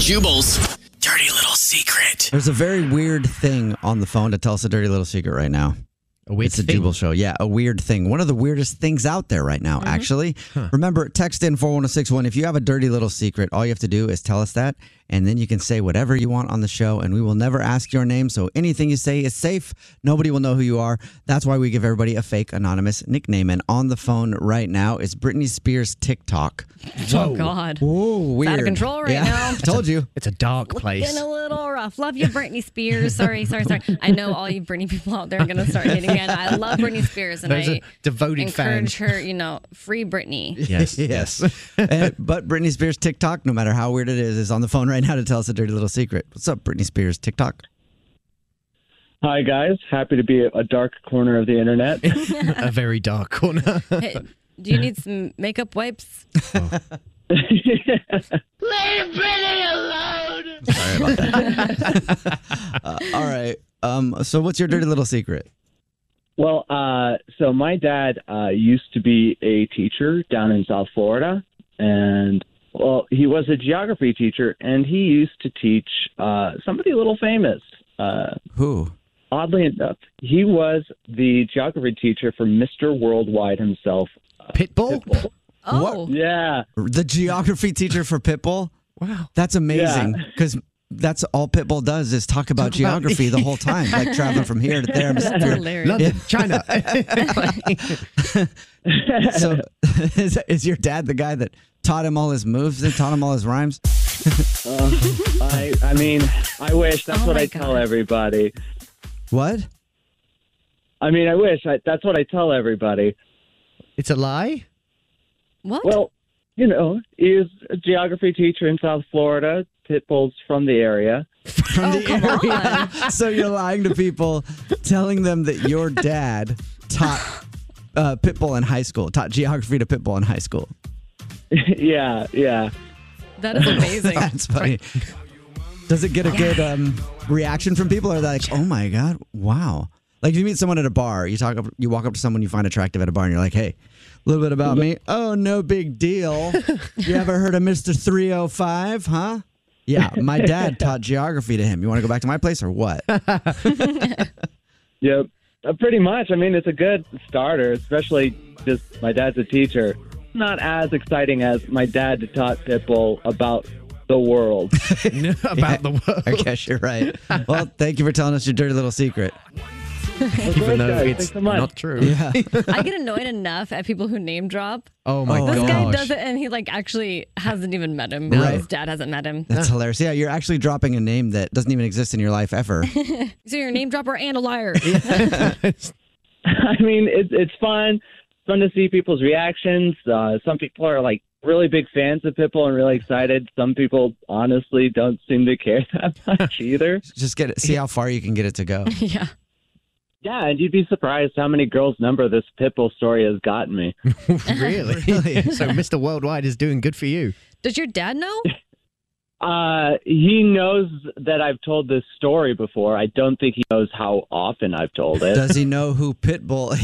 Jubal's dirty little secret. There's a very weird thing on the phone to tell us a dirty little secret right now. A weird it's a thing? Jubal show. Yeah, a weird thing. One of the weirdest things out there right now, mm-hmm. actually. Remember, text in 41061. If you have a dirty little secret, all you have to do is tell us that, and then you can say whatever you want on the show, and we will never ask your name. So anything you say is safe. Nobody will know who you are. That's why we give everybody a fake anonymous nickname. And on the phone right now is Britney Spears TikTok. Oh God. Whoa, weird. out of control right Yeah, now. I told you. It's a dark place. Getting a little rough. Love you, Britney Spears. Sorry, sorry, sorry. I know all you Britney people out there are gonna start hating again. I love Britney Spears, and Those I devoted encourage fans. her. You know, free Britney. Yes. yes. Uh, but Britney Spears TikTok, no matter how weird it is, is on the phone right now to tell us a dirty little secret. What's up, Britney Spears TikTok? Hi guys, happy to be a dark corner of the internet. a very dark corner. Hey, do you need some makeup wipes? Leave Britney alone. Sorry about Uh, all right. Um. So, what's your dirty little secret? Well, uh, so my dad uh, used to be a teacher down in South Florida, and well, he was a geography teacher, and he used to teach uh, somebody a little famous. Uh, Who? oddly enough, he was the geography teacher for Mr. Worldwide himself. Pitbull? Pitbull. Oh, Yeah, The geography teacher for Pitbull. Wow. That's amazing Yeah. because that's all Pitbull does is talk about geography the whole time, like traveling from here to there. that's hilarious. London, China. So, is, is your dad the guy that taught him all his moves and taught him all his rhymes? uh, I, I mean, I wish that's Oh what my I tell everybody. What? I mean, I wish I, that's what I tell everybody. it's a lie? What? Well, you know, he is a geography teacher in South Florida. Pitbull's from the area. From Oh, the come area. on. So you're lying to people, telling them that your dad taught uh, Pitbull in high school, taught geography to Pitbull in high school. yeah, yeah. that is amazing. That's funny. Does it get a good um, reaction from people? Or are they like, oh my god, wow? Like if you meet someone at a bar, you talk up, you walk up to someone you find attractive at a bar, and you're like, hey, a little bit about me. Oh, no big deal. You ever heard of Mister 305? Huh? Yeah, my dad taught geography to him. You want to go back to my place or what? Yep. Uh, pretty much. I mean, it's a good starter, especially just my dad's a teacher. Not as exciting as my dad taught Pitbull about the world. About the world. I guess you're right. Well, thank you for telling us your dirty little secret. Even though guys. it's so not true. Yeah. I get annoyed enough at people who name drop. Oh my god. This gosh. guy does it, and he like actually hasn't even met him. Right. His dad hasn't met him. That's hilarious. Yeah, you're actually dropping a name that doesn't even exist in your life ever. So you're a name dropper and a liar. I mean, it's it's fun. It's fun to see people's reactions. Uh, some people are like really big fans of Pitbull and really excited. Some people honestly don't seem to care that much either. Just get it, see how far you can get it to go. yeah. Yeah, and you'd be surprised how many girls' number this Pitbull story has gotten me. really? Really? so Mr. Worldwide is doing good for you. Does your dad know? Uh, he knows that I've told this story before. I don't think he knows how often I've told it. Does he know who Pitbull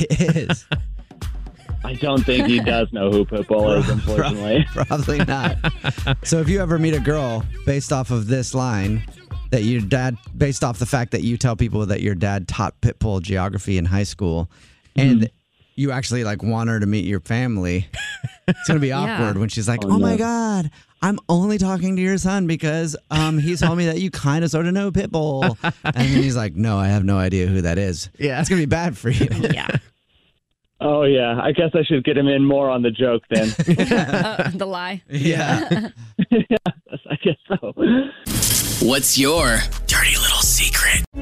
is? I don't think he does know who Pitbull is, unfortunately. Probably not. so if you ever meet a girl based off of this line that your dad based off the fact that you tell people that your dad taught pitbull geography in high school and you actually like want her to meet your family, it's gonna be Yeah. awkward when she's like, Oh, Oh, my god, I'm only talking to your son because um he told me that you kind of sort of know Pitbull. And then he's like, No, I have no idea who that is. Yeah. It's gonna be bad for you. yeah. Oh yeah, I guess I should get him in more on the joke then. Uh, the lie. yeah. I guess so. What's your dirty little secret?